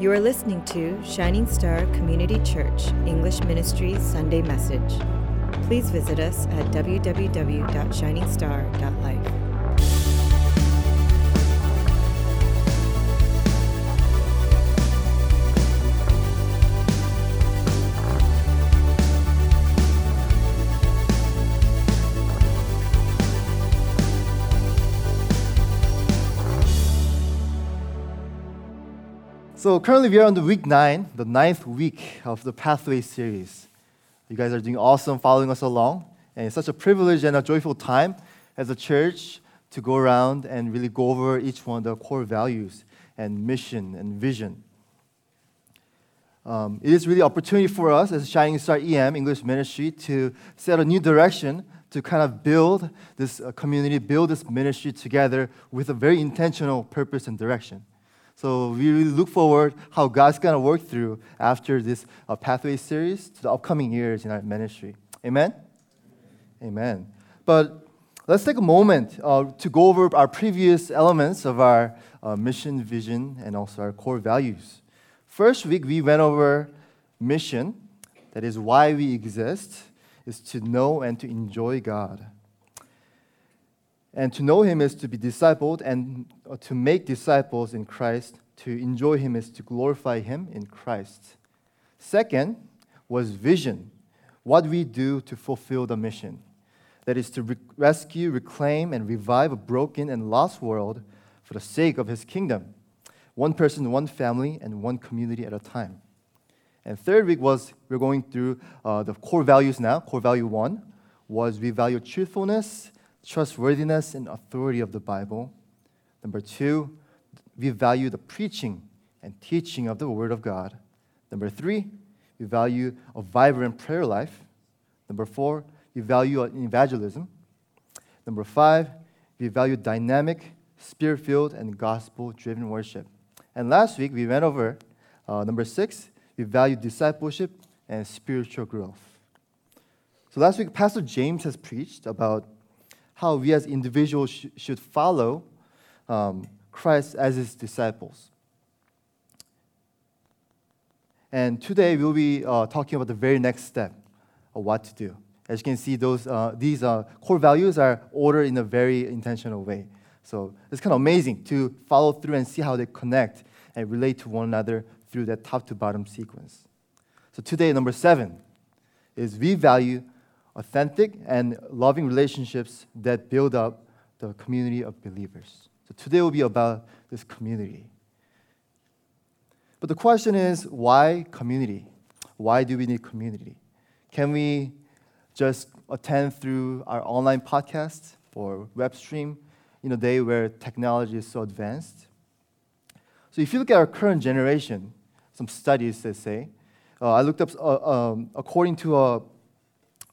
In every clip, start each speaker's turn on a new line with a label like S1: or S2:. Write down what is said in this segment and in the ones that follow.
S1: You are listening to Shining Star Community Church English Ministry Sunday Message. Please visit us at www.shiningstar.life.
S2: So currently we are on the week nine, the ninth week of the Pathway series. You guys are doing awesome following us along. And it's such a privilege and a joyful time as a church to go around and really go over each one of the core values and mission and vision. Um, it is really opportunity for us as Shining Star EM English Ministry to set a new direction to kind of build this uh, community, build this ministry together with a very intentional purpose and direction. So we really look forward how God's gonna work through after this uh, pathway series to the upcoming years in our ministry. Amen. Amen. But let's take a moment uh, to go over our previous elements of our uh, mission, vision, and also our core values. First week we went over mission, that is why we exist, is to know and to enjoy God. And to know him is to be discipled, and to make disciples in Christ. To enjoy him is to glorify him in Christ. Second was vision, what we do to fulfill the mission. That is to re- rescue, reclaim, and revive a broken and lost world for the sake of his kingdom. One person, one family, and one community at a time. And third week was we're going through uh, the core values now. Core value one was we value truthfulness trustworthiness and authority of the Bible. Number two, we value the preaching and teaching of the Word of God. Number three, we value a vibrant prayer life. Number four, we value evangelism. Number five, we value dynamic, spirit filled, and gospel driven worship. And last week, we went over uh, number six, we value discipleship and spiritual growth. So last week, Pastor James has preached about how we as individuals sh- should follow um, Christ as his disciples. And today we'll be uh, talking about the very next step of what to do. As you can see, those, uh, these uh, core values are ordered in a very intentional way. So it's kind of amazing to follow through and see how they connect and relate to one another through that top to bottom sequence. So today, number seven is we value authentic and loving relationships that build up the community of believers. So today will be about this community. But the question is why community? Why do we need community? Can we just attend through our online podcast or web stream in a day where technology is so advanced? So if you look at our current generation, some studies that say, uh, I looked up, uh, um, according to a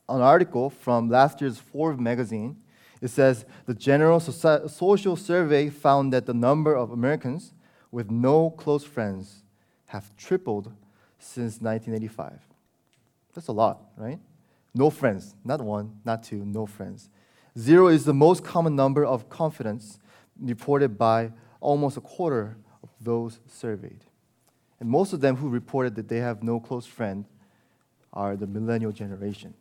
S2: an article from last year's Forbes magazine. It says the General Social Survey found that the number of Americans with no close friends have tripled since 1985. That's a lot, right? No friends, not one, not two, no friends. Zero is the most common number of confidence reported by almost a quarter of those surveyed. And most of them who reported that they have no close friend are the millennial generation.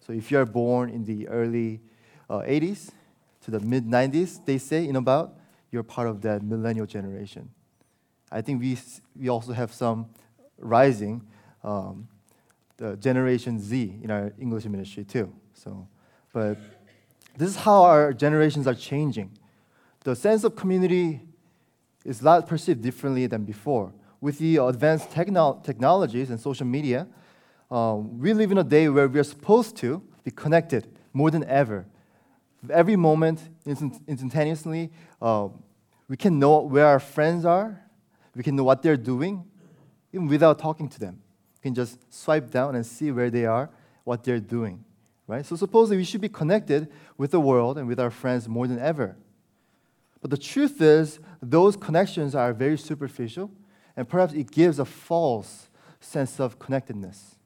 S2: So if you're born in the early uh, 80s to the mid 90s, they say in about, you're part of that millennial generation. I think we, we also have some rising um, the Generation Z in our English ministry too. So, but this is how our generations are changing. The sense of community is not perceived differently than before. With the advanced techno- technologies and social media, um, we live in a day where we are supposed to be connected more than ever. Every moment, instantaneously, uh, we can know where our friends are, we can know what they're doing, even without talking to them. We can just swipe down and see where they are, what they're doing. Right? So supposedly we should be connected with the world and with our friends more than ever. But the truth is, those connections are very superficial, and perhaps it gives a false sense of connectedness.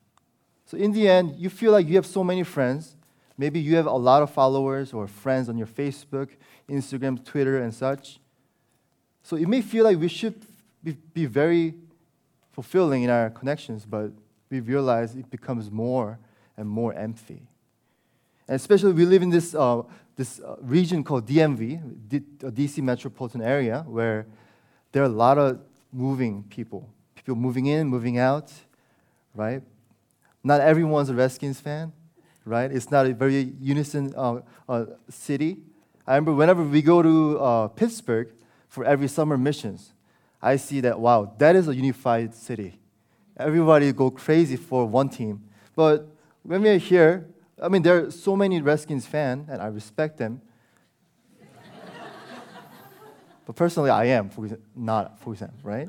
S2: So in the end, you feel like you have so many friends. Maybe you have a lot of followers or friends on your Facebook, Instagram, Twitter, and such. So it may feel like we should be, very fulfilling in our connections, but we realize it becomes more and more empty. And especially we live in this, uh, this uh, region called DMV, D- DC uh, metropolitan area, where there are a lot of moving people. People moving in, moving out, right? Not everyone's a Redskins fan, right? It's not a very unison uh, uh, city. I remember whenever we go to uh, Pittsburgh for every summer missions, I see that, wow, that is a unified city. Everybody go crazy for one team. But when we're here, I mean, there are so many Redskins fans, and I respect them. but personally, I am for, not, for example, right?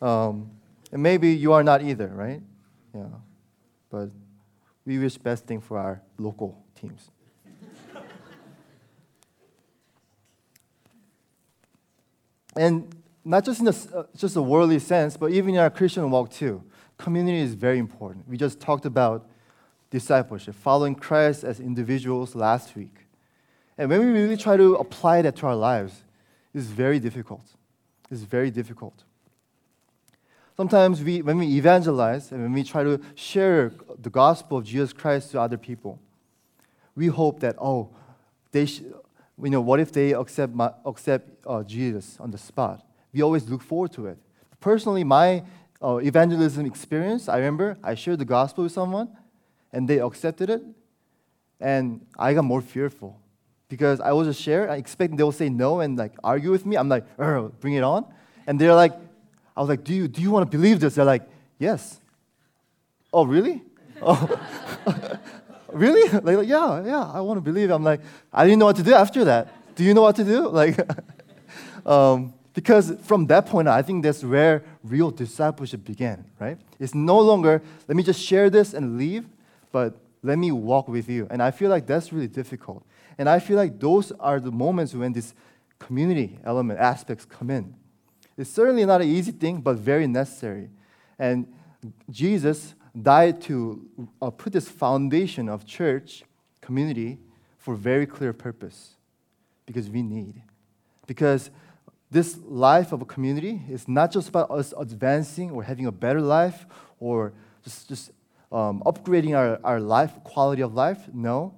S2: Um, and maybe you are not either, right? Yeah. But we wish best thing for our local teams. and not just in a, uh, just a worldly sense, but even in our Christian walk too. Community is very important. We just talked about discipleship, following Christ as individuals last week. And when we really try to apply that to our lives, it's very difficult. It's very difficult. Sometimes we, when we evangelize and when we try to share the gospel of Jesus Christ to other people, we hope that, oh, they sh- you know, what if they accept, my, accept uh, Jesus on the spot? We always look forward to it. Personally, my uh, evangelism experience, I remember I shared the gospel with someone and they accepted it, and I got more fearful because I was just share, I expecting they will say no and like argue with me. I'm like, bring it on. And they're like, I was like, do you, do you want to believe this? They're like, yes. Oh, really? Oh, really? Like, yeah, yeah, I want to believe. I'm like, I didn't know what to do after that. Do you know what to do? Like, um, because from that point on, I think that's where real discipleship began, right? It's no longer, let me just share this and leave, but let me walk with you. And I feel like that's really difficult. And I feel like those are the moments when this community element aspects come in. It's certainly not an easy thing, but very necessary. And Jesus died to uh, put this foundation of church community for very clear purpose because we need. Because this life of a community is not just about us advancing or having a better life or just, just um, upgrading our, our life, quality of life. No.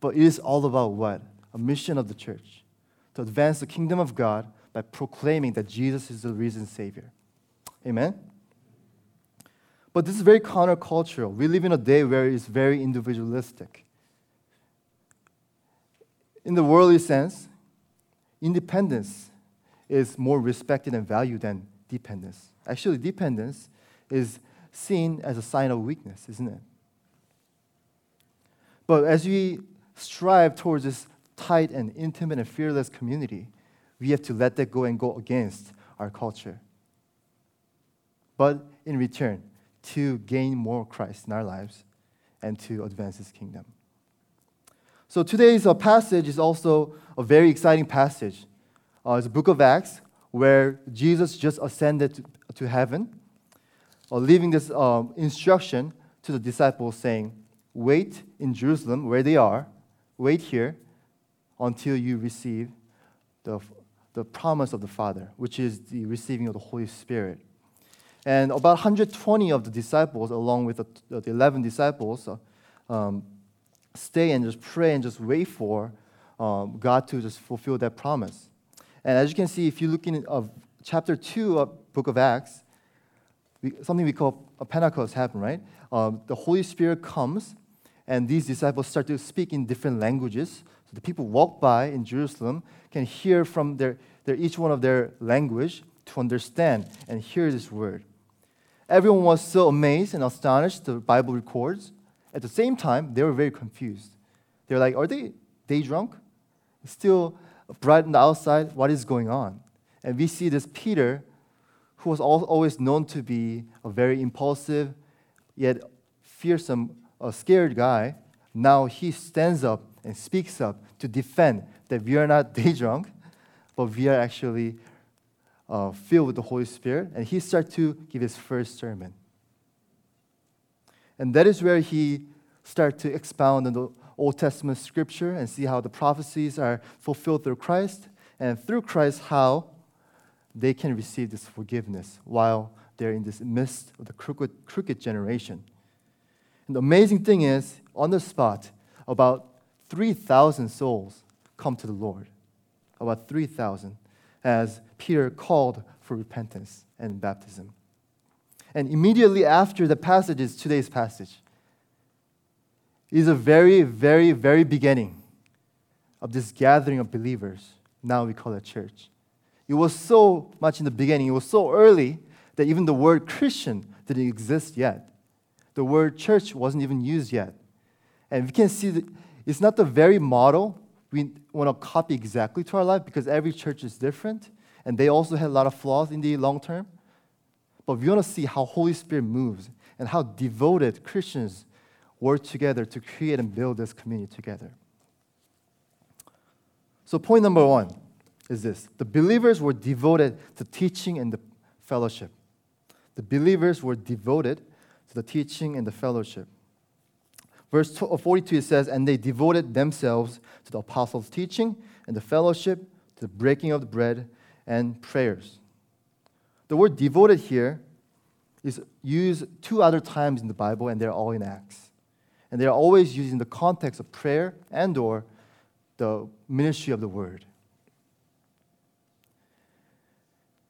S2: But it is all about what? A mission of the church to advance the kingdom of God by proclaiming that Jesus is the risen Savior. Amen? But this is very countercultural. We live in a day where it's very individualistic. In the worldly sense, independence is more respected and valued than dependence. Actually, dependence is seen as a sign of weakness, isn't it? But as we strive towards this tight and intimate and fearless community, we have to let that go and go against our culture. But in return, to gain more Christ in our lives and to advance His kingdom. So today's uh, passage is also a very exciting passage. Uh, it's the book of Acts, where Jesus just ascended to, to heaven, uh, leaving this um, instruction to the disciples saying, Wait in Jerusalem where they are, wait here until you receive the, the promise of the Father, which is the receiving of the Holy Spirit. And about 120 of the disciples, along with the, the 11 disciples, uh, um, stay and just pray and just wait for um, God to just fulfill that promise. And as you can see, if you look in uh, chapter 2 of book of Acts, we, something we call a Pentecost happened, right? Um, the Holy Spirit comes, and these disciples start to speak in different languages. So the people walk by in Jerusalem can hear from their, their each one of their language to understand and hear this word. Everyone was so amazed and astonished, the Bible records. At the same time, they were very confused. They're like, Are they day drunk? Still bright on the outside, what is going on? And we see this Peter, who was always known to be a very impulsive, yet fearsome, a scared guy. Now he stands up and speaks up to defend that we are not day drunk, but we are actually uh, filled with the Holy Spirit. And he starts to give his first sermon. And that is where he starts to expound on the Old Testament scripture and see how the prophecies are fulfilled through Christ, and through Christ, how they can receive this forgiveness while they're in this midst of the crooked, crooked generation. And the amazing thing is, on the spot, about 3,000 souls come to the Lord. About 3,000, as Peter called for repentance and baptism. And immediately after the passage is today's passage. Is a very, very, very beginning of this gathering of believers. Now we call it church. It was so much in the beginning, it was so early that even the word Christian didn't exist yet. The word church wasn't even used yet. And we can see that it's not the very model we want to copy exactly to our life because every church is different and they also had a lot of flaws in the long term. But we want to see how Holy Spirit moves and how devoted Christians work together to create and build this community together. So, point number one is this the believers were devoted to teaching and the fellowship. The believers were devoted to the teaching and the fellowship. Verse uh, 42 it says, And they devoted themselves to the apostles' teaching and the fellowship, to the breaking of the bread and prayers. The word devoted here is used two other times in the Bible, and they're all in Acts. And they're always used in the context of prayer and or the ministry of the word.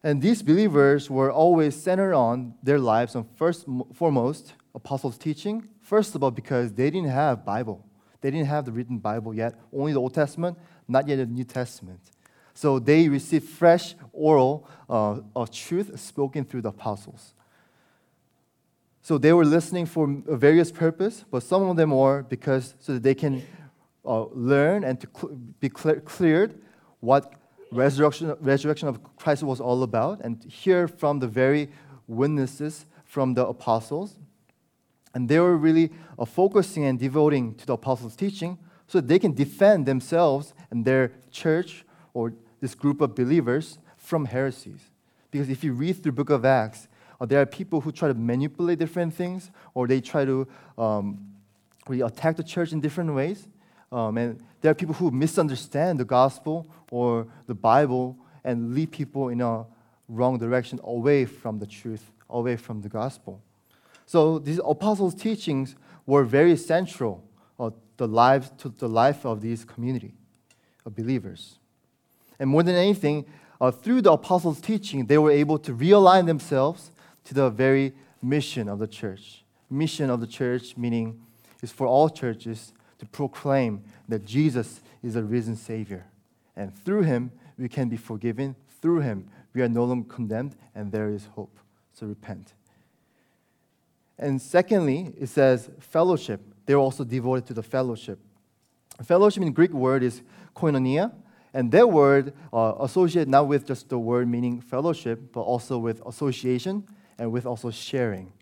S2: And these believers were always centered on their lives on first foremost apostles' teaching. First of all, because they didn't have Bible. They didn't have the written Bible yet, only the Old Testament, not yet the New Testament. So they received fresh oral uh, of truth spoken through the apostles. So they were listening for various purpose, but some of them were because so that they can uh, learn and to cl- be clear- cleared what resurrection, resurrection of Christ was all about and hear from the very witnesses from the apostles. And they were really uh, focusing and devoting to the apostles' teaching so they can defend themselves and their church or this group of believers from heresies. Because if you read through the book of Acts, uh, there are people who try to manipulate different things or they try to um, really attack the church in different ways. Um, and there are people who misunderstand the gospel or the Bible and lead people in a wrong direction away from the truth, away from the gospel. So these apostles' teachings were very central the lives, to the life of these community of believers. And more than anything, uh, through the apostles' teaching, they were able to realign themselves to the very mission of the church. Mission of the church, meaning, is for all churches to proclaim that Jesus is a risen Savior. And through him, we can be forgiven. Through him, we are no longer condemned, and there is hope. So repent. And secondly, it says fellowship. They're also devoted to the fellowship. Fellowship in Greek word is koinonia, and that word uh, associated not with just the word meaning fellowship, but also with association and with also sharing.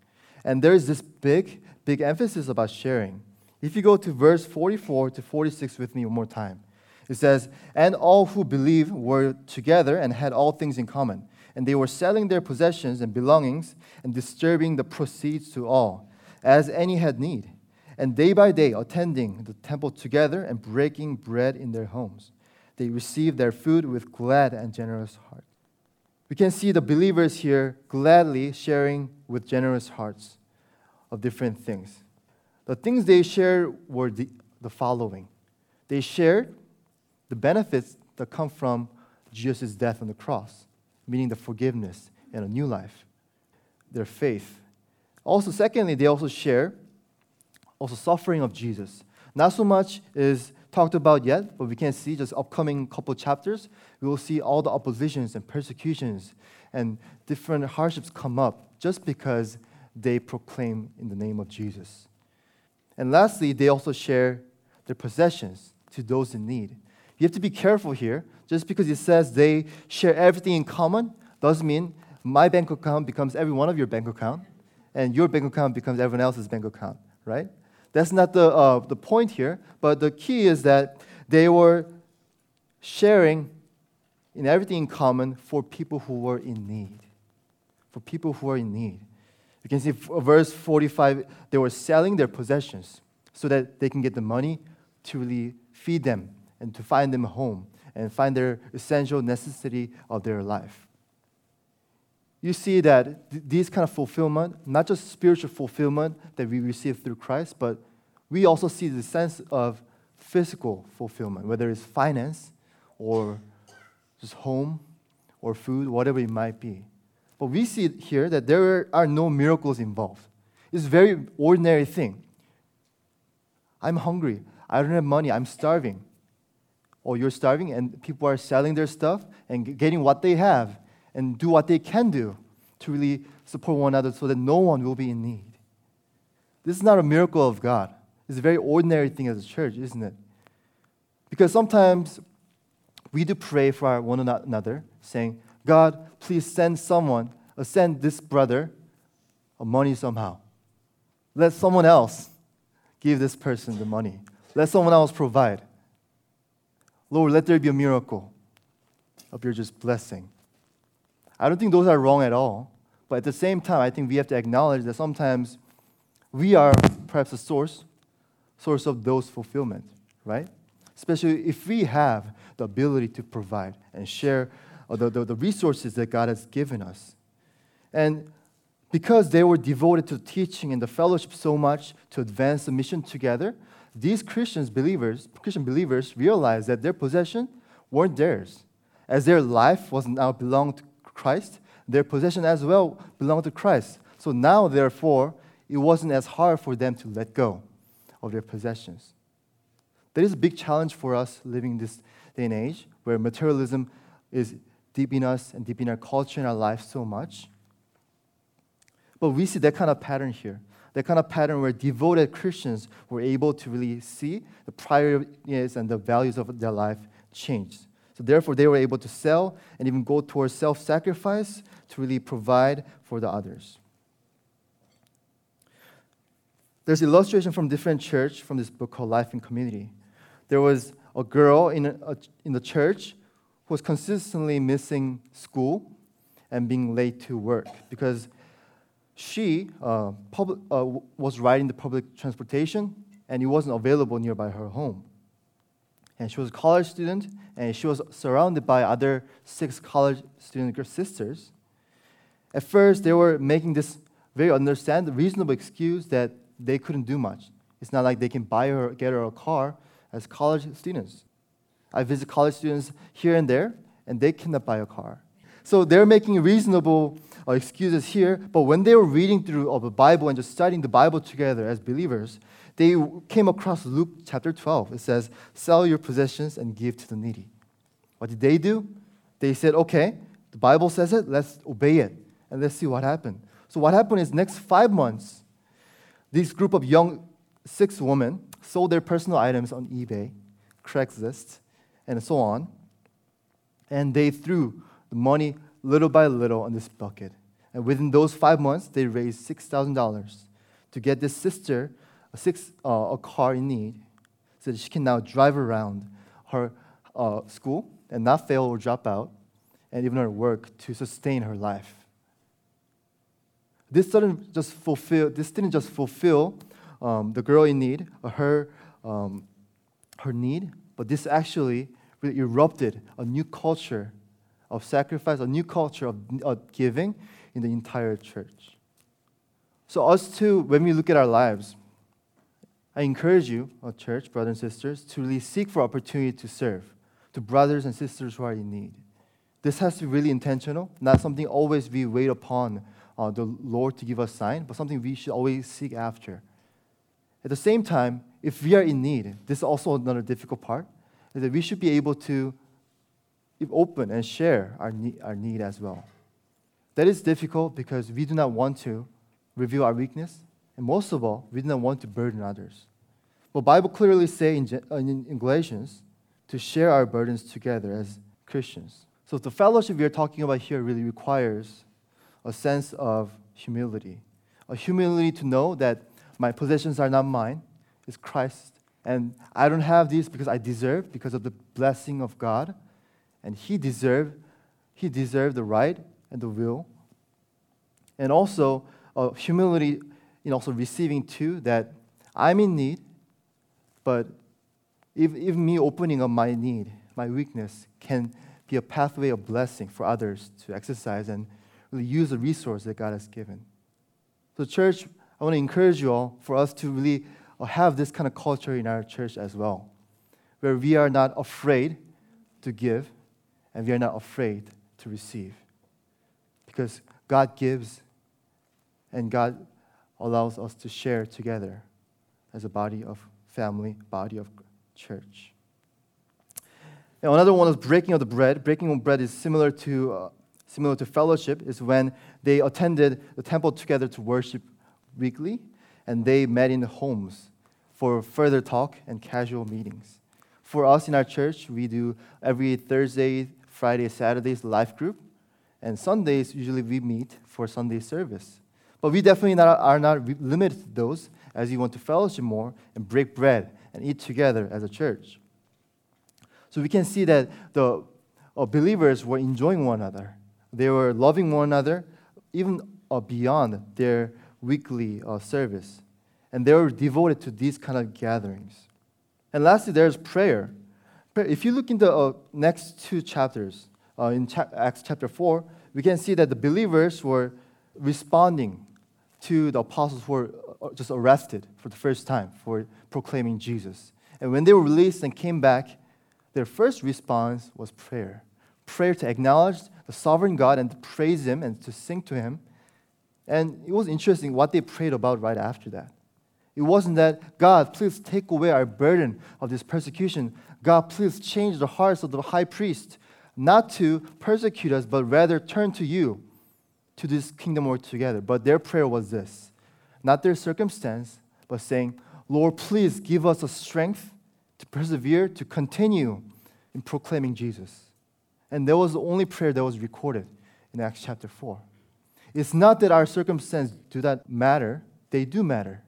S2: And there is this big, big emphasis about sharing. If you go to verse 44 to 46 with me one more time, it says, And all who believed were together and had all things in common. And they were selling their possessions and belongings and distributing the proceeds to all, as any had need. And day by day, attending the temple together and breaking bread in their homes, they received their food with glad and generous heart. We can see the believers here gladly sharing with generous hearts of different things. The things they shared were the, the following they shared the benefits that come from Jesus' death on the cross, meaning the forgiveness and a new life, their faith. Also, secondly, they also share also suffering of Jesus. Not so much is talked about yet, but we can see just upcoming couple chapters, we will see all the oppositions and persecutions and different hardships come up just because they proclaim in the name of Jesus. And lastly, they also share their possessions to those in need. You have to be careful here. Just because it says they share everything in common doesn't mean my bank account becomes every one of your bank account, and your bank account becomes everyone else's bank account, right? That's not the, uh, the point here, but the key is that they were sharing in everything in common for people who were in need. For people who are in need. You can see verse 45, they were selling their possessions so that they can get the money to really feed them and to find them a home and find their essential necessity of their life. you see that th- these kind of fulfillment, not just spiritual fulfillment that we receive through Christ, but we also see the sense of physical fulfillment, whether it's finance or just home or food, whatever it might be. But we see here that there are no miracles involved. It's a very ordinary thing. I'm hungry. I don't have money. I'm starving. Or you're starving, and people are selling their stuff and getting what they have and do what they can do to really support one another so that no one will be in need. This is not a miracle of God. It's a very ordinary thing as a church, isn't it? Because sometimes we do pray for one another, saying, God, please send someone, or send this brother uh, money somehow. Let someone else give this person the money. Let someone else provide. Lord, let there be a miracle of your just blessing. I don't think those are wrong at all. But at the same time, I think we have to acknowledge that sometimes we are perhaps a source, source of those fulfillment, right? Especially if we have the ability to provide and share the, the, the resources that God has given us. And because they were devoted to teaching and the fellowship so much to advance the mission together, these Christians believers, Christian believers realized that their possession weren't theirs, as their life was now belonged to Christ, their possession as well belonged to Christ. So now, therefore, it wasn't as hard for them to let go of their possessions. That is a big challenge for us living in this day and age where materialism is deep in us and deep in our culture and our life so much. But we see that kind of pattern here. That kind of pattern where devoted Christians were able to really see the priorities and the values of their life changed. So therefore, they were able to sell and even go towards self-sacrifice to really provide for the others. There's illustration from different church from this book called Life in Community. There was a girl in, a, in the church who was consistently missing school and being late to work because she uh, uh, was riding the public transportation and it wasn't available nearby her home. And she was a college student and she was surrounded by other six college student sisters. At first, they were making this very understandable, reasonable excuse that they couldn't do much. It's not like they can buy her, get her a car as college students. I visit college students here and there, and they cannot buy a car. So they're making reasonable uh, excuses here, but when they were reading through the Bible and just studying the Bible together as believers, they came across Luke chapter 12. It says, Sell your possessions and give to the needy. What did they do? They said, Okay, the Bible says it, let's obey it, and let's see what happened. So, what happened is, next five months, this group of young six women sold their personal items on eBay, Craigslist, and so on. And they threw the money little by little in this bucket. And within those five months, they raised $6,000 to get this sister a, six, uh, a car in need so that she can now drive around her uh, school and not fail or drop out, and even her work to sustain her life. This didn't just fulfill, this didn't just fulfill um, the girl in need, her, um, her need, but this actually really erupted a new culture of sacrifice, a new culture of, of giving in the entire church. So, us too, when we look at our lives, I encourage you, a church, brothers and sisters, to really seek for opportunity to serve to brothers and sisters who are in need. This has to be really intentional, not something always we wait upon uh, the Lord to give us sign, but something we should always seek after. At the same time, if we are in need, this is also another difficult part, is that we should be able to open and share our need, our need as well. That is difficult because we do not want to reveal our weakness, and most of all, we do not want to burden others. But Bible clearly say in, in Galatians to share our burdens together as Christians. So the fellowship we are talking about here really requires a sense of humility, a humility to know that my possessions are not mine, it's Christ. And I don't have these because I deserve, because of the blessing of God. And He deserved, He deserved the right and the will. And also uh, humility in also receiving too that I'm in need, but even me opening up my need, my weakness, can be a pathway of blessing for others to exercise and really use the resource that God has given. So, church, I want to encourage you all for us to really uh, have this kind of culture in our church as well, where we are not afraid to give and we are not afraid to receive. Because God gives and God allows us to share together as a body of family, body of church. And another one is breaking of the bread. Breaking of bread is similar to, uh, similar to fellowship, is when they attended the temple together to worship weekly, and they met in the homes for further talk and casual meetings. For us in our church, we do every Thursday, Friday, Saturdays life group, and Sundays usually we meet for Sunday service. But we definitely not, are not limited to those as you want to fellowship more and break bread and eat together as a church. So we can see that the uh, believers were enjoying one another. They were loving one another, even uh, beyond their weekly uh, service. And they were devoted to these kind of gatherings. And lastly, there's prayer. If you look in the uh, next two chapters, uh, in cha- Acts chapter 4, we can see that the believers were responding to the apostles who were uh, just arrested for the first time for proclaiming Jesus. And when they were released and came back, their first response was prayer. Prayer to acknowledge the sovereign God and to praise Him and to sing to Him. And it was interesting what they prayed about right after that. It wasn't that, God, please take away our burden of this persecution. God, please change the hearts of the high priest, not to persecute us, but rather turn to you, to this kingdom work together. But their prayer was this not their circumstance, but saying, Lord, please give us a strength to persevere, to continue in proclaiming Jesus. And that was the only prayer that was recorded in Acts chapter 4. It's not that our circumstances do not matter, they do matter,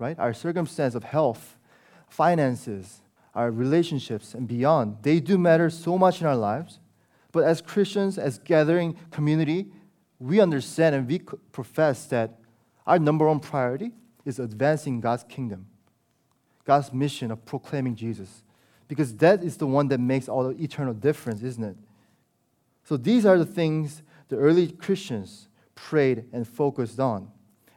S2: right? Our circumstance of health, finances, our relationships, and beyond, they do matter so much in our lives. But as Christians, as gathering community, we understand and we profess that our number one priority is advancing God's kingdom God's mission of proclaiming Jesus. Because that is the one that makes all the eternal difference, isn't it? So these are the things the early Christians prayed and focused on.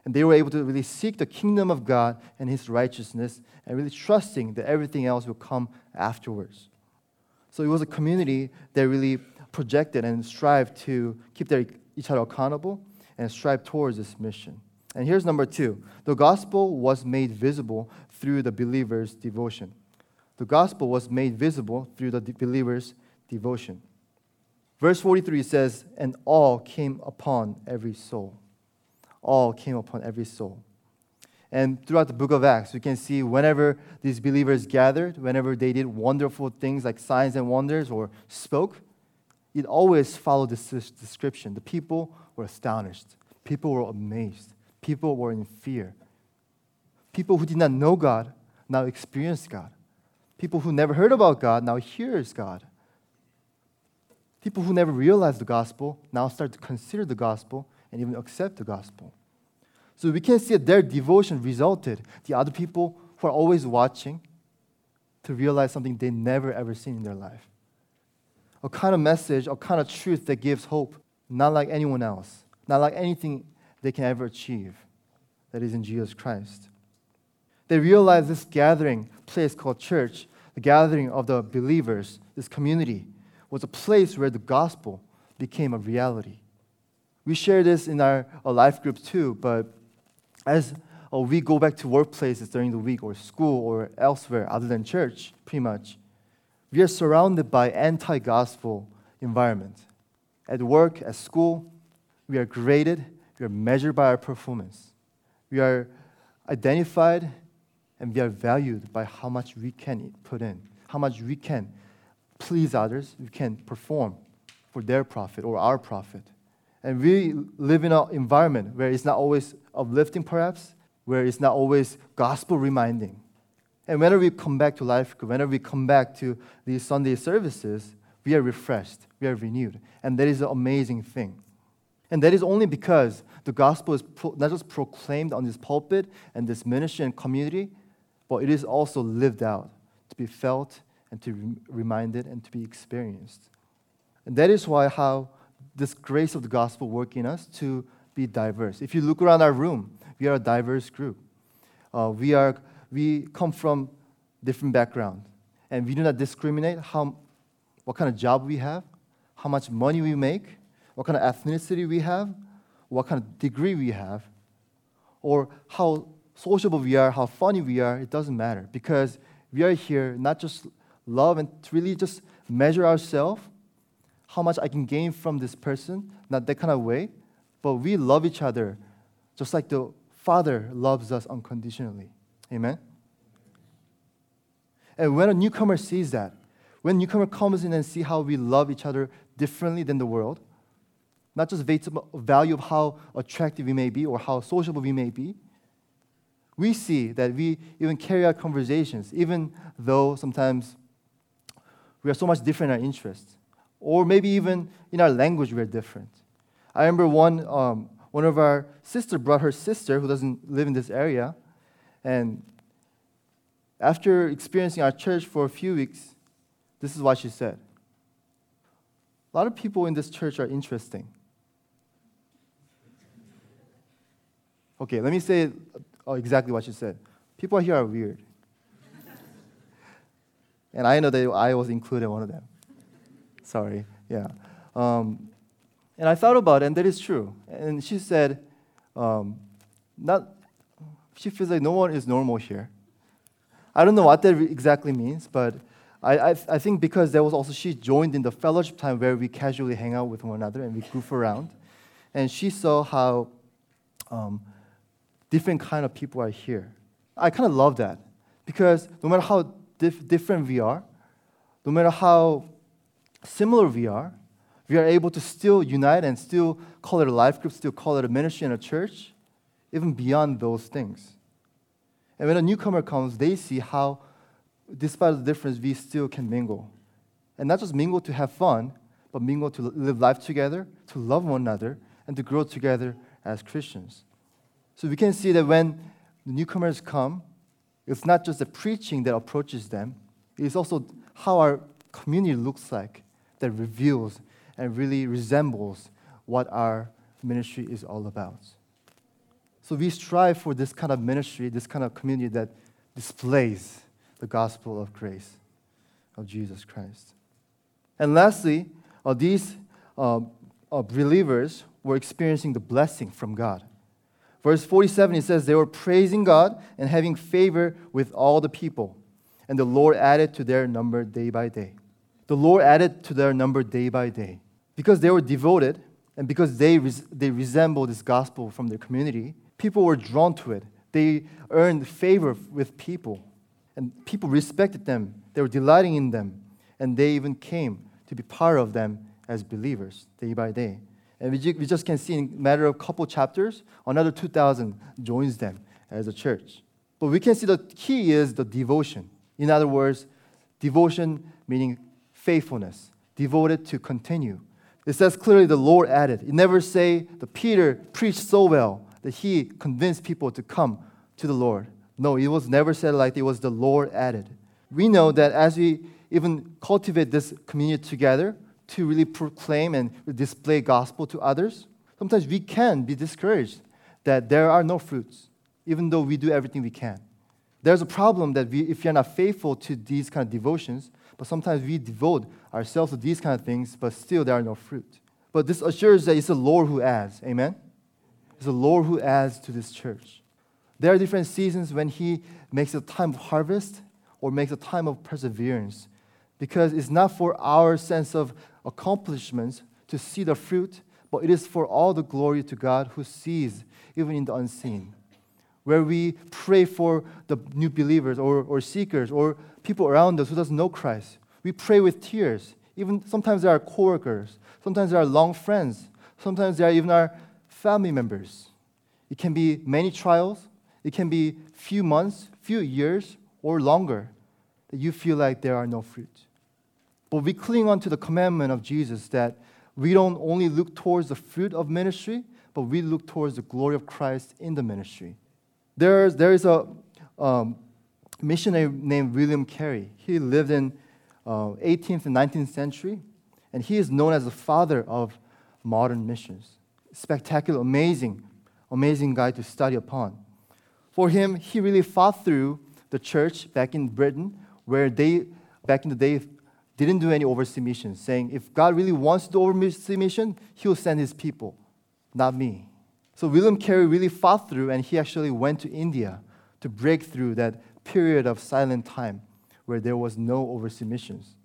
S2: And they were able to really seek the kingdom of God and his righteousness and really trusting that everything else will come afterwards. So it was a community that really projected and strived to keep their, each other accountable and strive towards this mission. And here's number two the gospel was made visible through the believer's devotion. The gospel was made visible through the believer's devotion. Verse 43 says, And all came upon every soul. All came upon every soul. And throughout the book of Acts, we can see whenever these believers gathered, whenever they did wonderful things like signs and wonders or spoke, it always followed this description. The people were astonished, people were amazed, people were in fear. People who did not know God now experience God. People who never heard about God now hears God. People who never realized the gospel now start to consider the gospel and even accept the gospel. So we can see that their devotion resulted the other people who are always watching to realize something they never ever seen in their life. A kind of message, a kind of truth that gives hope, not like anyone else, not like anything they can ever achieve, that is in Jesus Christ. They realized this gathering place called church, the gathering of the believers, this community, was a place where the gospel became a reality. We share this in our, our life group too, but as uh, we go back to workplaces during the week or school or elsewhere other than church, pretty much, we are surrounded by anti gospel environment. At work, at school, we are graded, we are measured by our performance. We are identified and we are valued by how much we can put in, how much we can please others, we can perform for their profit or our profit. And we live in an environment where it's not always uplifting, perhaps, where it's not always gospel reminding. And whenever we come back to life, whenever we come back to these Sunday services, we are refreshed, we are renewed. And that is an amazing thing. And that is only because the gospel is pro- not just proclaimed on this pulpit and this ministry and community, but it is also lived out, to be felt and to be reminded and to be experienced. And that is why how this grace of the gospel work in us to be diverse. If you look around our room, we are a diverse group. Uh, we, are, we come from different backgrounds, and we do not discriminate how, what kind of job we have, how much money we make, what kind of ethnicity we have, what kind of degree we have, or how sociable we are, how funny we are, it doesn't matter because we are here not just love and to really just measure ourselves, how much I can gain from this person, not that kind of way, but we love each other just like the Father loves us unconditionally. Amen? And when a newcomer sees that, when newcomer comes in and see how we love each other differently than the world, not just value of how attractive we may be or how sociable we may be, we see that we even carry out conversations, even though sometimes we are so much different in our interests, or maybe even in our language we are different. I remember one, um, one of our sister brought her sister who doesn't live in this area, and after experiencing our church for a few weeks, this is what she said. A lot of people in this church are interesting. Okay, let me say oh, exactly what she said. People here are weird. and I know that I was included one of them. Sorry, yeah. Um, and I thought about it, and that is true. And she said, um, not, she feels like no one is normal here. I don't know what that exactly means, but I, I, I, think because there was also she joined in the fellowship time where we casually hang out with one another and we goof around, and she saw how um, different kind of people are here. I kind of love that because no matter how dif- different we are, no matter how similar we are, we are able to still unite and still call it a life group, still call it a ministry and a church, even beyond those things. And when a newcomer comes, they see how, despite the difference, we still can mingle. And not just mingle to have fun, but mingle to live life together, to love one another, and to grow together as Christians. So we can see that when the newcomers come, it's not just the preaching that approaches them, it's also how our community looks like that reveals and really resembles what our ministry is all about. So we strive for this kind of ministry, this kind of community that displays the gospel of grace of Jesus Christ. And lastly, uh, these uh, uh, believers were experiencing the blessing from God. Verse 47, it says, They were praising God and having favor with all the people. And the Lord added to their number day by day. The Lord added to their number day by day. Because they were devoted and because they, res- they resembled this gospel from their community, people were drawn to it. They earned favor with people. And people respected them. They were delighting in them. And they even came to be part of them as believers day by day. And we, we just can see in a matter of a couple chapters, another 2,000 joins them as a church. But we can see the key is the devotion. In other words, devotion meaning faithfulness, devoted to continue. It says clearly the Lord added. It never say the Peter preached so well that he convinced people to come to the Lord. No, it was never said like it was the Lord added. We know that as we even cultivate this community together, to really proclaim and display gospel to others, sometimes we can be discouraged that there are no fruits, even though we do everything we can. There's a problem that we, if you're not faithful to these kind of devotions, but sometimes we devote ourselves to these kind of things, but still there are no fruit. But this assures that it's the Lord who adds. Amen? It's the Lord who adds to this church. There are different seasons when He makes a time of harvest or makes a time of perseverance because it's not for our sense of accomplishments to see the fruit, but it is for all the glory to God who sees even in the unseen. Where we pray for the new believers or, or seekers or people around us who doesn't know Christ. We pray with tears. Even sometimes they are coworkers, sometimes they are long friends, sometimes they are even our family members. It can be many trials, it can be few months, few years, or longer that you feel like there are no fruit. But we cling on to the commandment of Jesus that we don't only look towards the fruit of ministry, but we look towards the glory of Christ in the ministry. There's, there is a um, missionary named William Carey. He lived in uh, 18th and 19th century, and he is known as the father of modern missions. Spectacular, amazing, amazing guy to study upon. For him, he really fought through the church back in Britain, where they, back in the day, didn't do any overseas missions, saying, if God really wants to do overseas mission, he'll send his people, not me. So William Carey really fought through, and he actually went to India to break through that period of silent time where there was no overseas missions.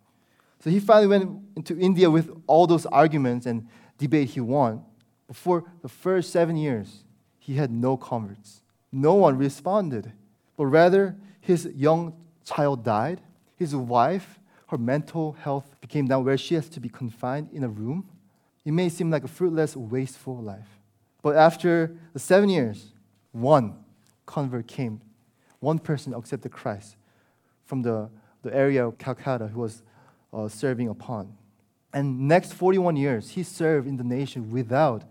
S2: So he finally went into India with all those arguments and debate he won. But for the first seven years, he had no converts. No one responded. But rather, his young child died. His wife, her mental health became down where she has to be confined in a room. It may seem like a fruitless, wasteful life. But after the seven years, one convert came. One person accepted Christ from the, the area of Calcutta who was uh, serving upon. And next 41 years, he served in the nation without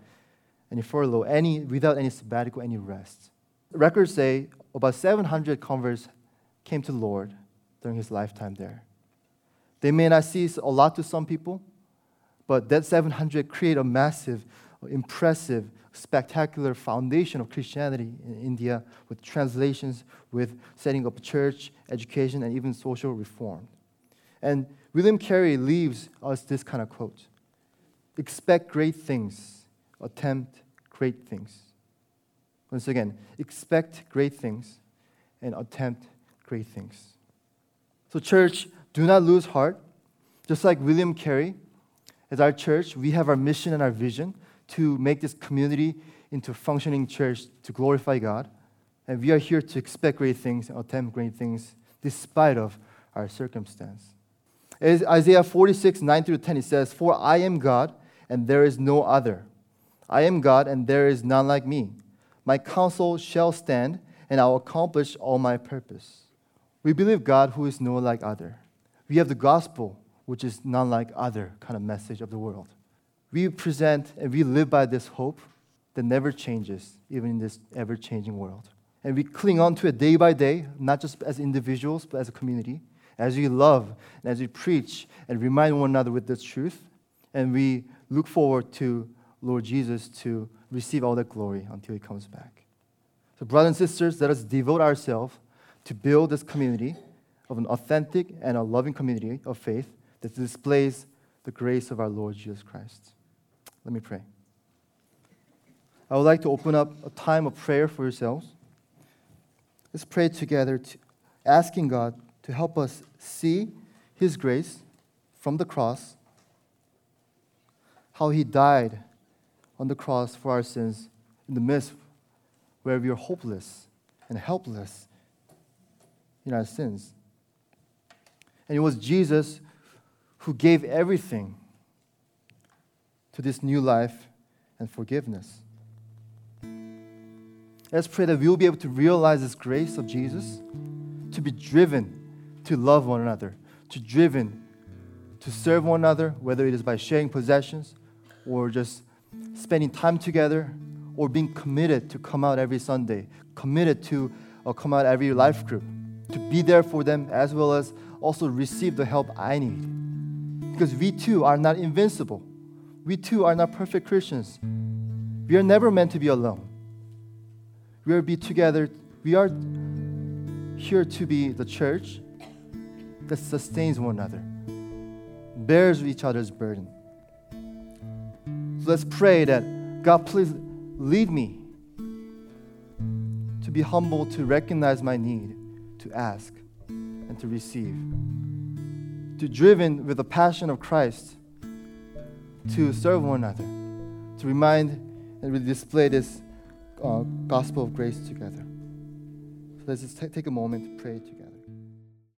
S2: any furlough, any, without any sabbatical, any rest. Records say about 700 converts came to the Lord during his lifetime there. They may not see a lot to some people, but that 700 create a massive, impressive, spectacular foundation of Christianity in India with translations, with setting up church, education, and even social reform. And William Carey leaves us this kind of quote Expect great things, attempt great things. Once again, expect great things and attempt great things. So, church, do not lose heart. Just like William Carey, as our church, we have our mission and our vision to make this community into a functioning church to glorify God. And we are here to expect great things and attempt great things despite of our circumstance. As Isaiah 46, 9 through 10, it says, For I am God, and there is no other. I am God, and there is none like me. My counsel shall stand, and I will accomplish all my purpose. We believe God who is no like other. We have the gospel, which is none like other kind of message of the world. We present and we live by this hope that never changes, even in this ever changing world. And we cling on to it day by day, not just as individuals, but as a community as we love and as we preach and remind one another with this truth. And we look forward to Lord Jesus to receive all that glory until he comes back. So, brothers and sisters, let us devote ourselves to build this community of an authentic and a loving community of faith that displays the grace of our Lord Jesus Christ. Let me pray. I would like to open up a time of prayer for yourselves. Let's pray together, to, asking God to help us see His grace from the cross, how He died on the cross for our sins in the midst where we are hopeless and helpless in our sins. And it was Jesus who gave everything to this new life and forgiveness. Let's pray that we'll be able to realize this grace of Jesus, to be driven to love one another, to driven to serve one another, whether it is by sharing possessions or just spending time together or being committed to come out every Sunday, committed to uh, come out every life group, to be there for them as well as also receive the help I need. Because we too are not invincible. We too are not perfect Christians. We are never meant to be alone. We are be together. We are here to be the church that sustains one another, bears each other's burden. So let's pray that God, please lead me to be humble, to recognize my need, to ask, and to receive. To driven with the passion of Christ, to serve one another, to remind and really display this uh, gospel of grace together. So let's just t- take a moment to pray together.